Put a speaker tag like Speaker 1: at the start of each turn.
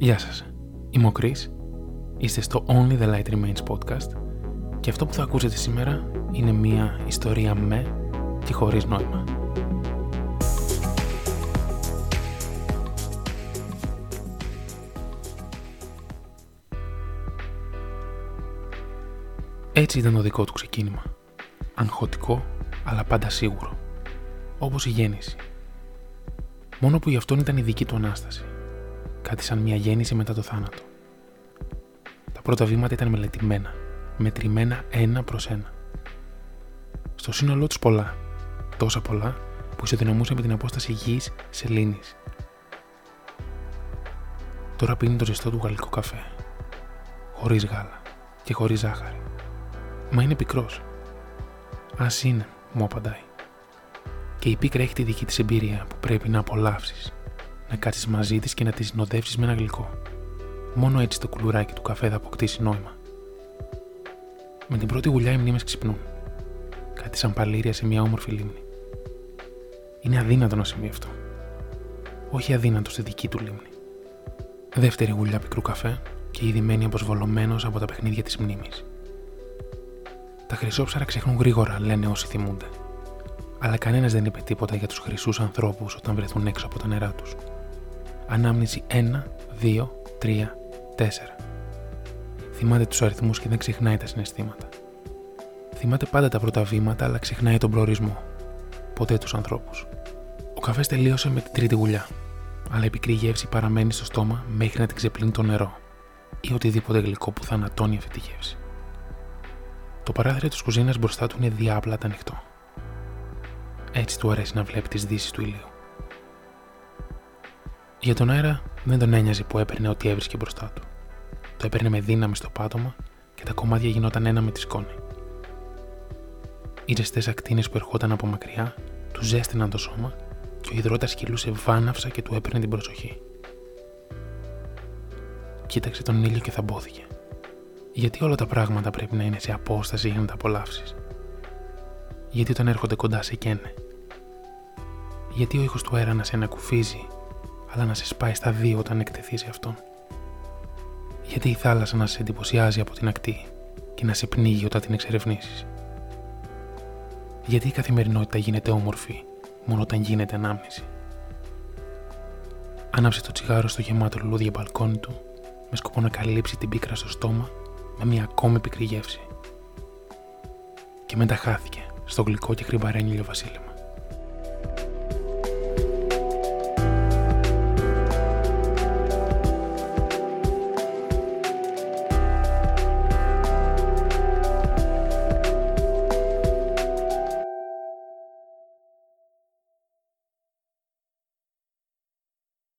Speaker 1: Γεια σας, είμαι ο Chris, είστε στο Only the Light Remains podcast και αυτό που θα ακούσετε σήμερα είναι μια ιστορία με και χωρίς νόημα. Έτσι ήταν το δικό του ξεκίνημα. Αγχωτικό, αλλά πάντα σίγουρο. Όπως η γέννηση. Μόνο που γι' αυτόν ήταν η δική του Ανάσταση κάτι σαν μια γέννηση μετά το θάνατο. Τα πρώτα βήματα ήταν μελετημένα, μετρημένα ένα προς ένα. Στο σύνολό τους πολλά, τόσα πολλά που ισοδυναμούσαν με την απόσταση γης σε λίνης. Τώρα πίνει το ζεστό του γαλλικό καφέ, χωρίς γάλα και χωρίς ζάχαρη. Μα είναι πικρός. Ας είναι, μου απαντάει. Και η πίκρα έχει τη δική της εμπειρία που πρέπει να απολαύσεις να κάτσεις μαζί της και να της συνοδεύσει με ένα γλυκό. Μόνο έτσι το κουλουράκι του καφέ θα αποκτήσει νόημα. Με την πρώτη γουλιά οι μνήμες ξυπνούν. Κάτι σαν παλήρια σε μια όμορφη λίμνη. Είναι αδύνατο να συμβεί αυτό. Όχι αδύνατο στη δική του λίμνη. Δεύτερη γουλιά πικρού καφέ και ήδη μένει αποσβολωμένος από τα παιχνίδια της μνήμης. Τα χρυσόψαρα ξεχνούν γρήγορα, λένε όσοι θυμούνται. Αλλά κανένας δεν είπε τίποτα για τους χρυσούς ανθρώπους όταν βρεθούν έξω από τα νερά τους. Ανάμνηση 1, 2, 3, 4. Θυμάται τους αριθμούς και δεν ξεχνάει τα συναισθήματα. Θυμάται πάντα τα πρώτα βήματα, αλλά ξεχνάει τον προορισμό. Ποτέ τους ανθρώπους. Ο καφές τελείωσε με την τρίτη γουλιά, αλλά η πικρή γεύση παραμένει στο στόμα μέχρι να την ξεπλύνει το νερό ή οτιδήποτε γλυκό που θα ανατώνει αυτή τη γεύση. Το παράθυρο της κουζίνας μπροστά του είναι διάπλατα ανοιχτό. Έτσι του αρέσει να βλέπει τις δύσεις του ηλίου. Για τον αέρα δεν τον ένοιαζε που έπαιρνε ό,τι έβρισκε μπροστά του. Το έπαιρνε με δύναμη στο πάτωμα και τα κομμάτια γινόταν ένα με τη σκόνη. Οι ζεστές ακτίνες που ερχόταν από μακριά του ζέστηναν το σώμα και ο υδρότας κυλούσε βάναυσα και του έπαιρνε την προσοχή. Κοίταξε τον ήλιο και θαμπόθηκε. Γιατί όλα τα πράγματα πρέπει να είναι σε απόσταση για να τα απολαύσεις; Γιατί όταν έρχονται κοντά σε καίνε; Γιατί ο ήχος του αέρα να σε ανακουφίζει αλλά να σε σπάει στα δύο όταν εκτεθείς σε αυτόν. Γιατί η θάλασσα να σε εντυπωσιάζει από την ακτή και να σε πνίγει όταν την εξερευνήσεις. Γιατί η καθημερινότητα γίνεται όμορφη μόνο όταν γίνεται ανάμνηση. Άναψε το τσιγάρο στο γεμάτο λουλούδια μπαλκόνι του με σκοπό να καλύψει την πίκρα στο στόμα με μια ακόμη πικρή γεύση. Και μετά χάθηκε στο γλυκό και χρυμπαρένιο βασίλεμα.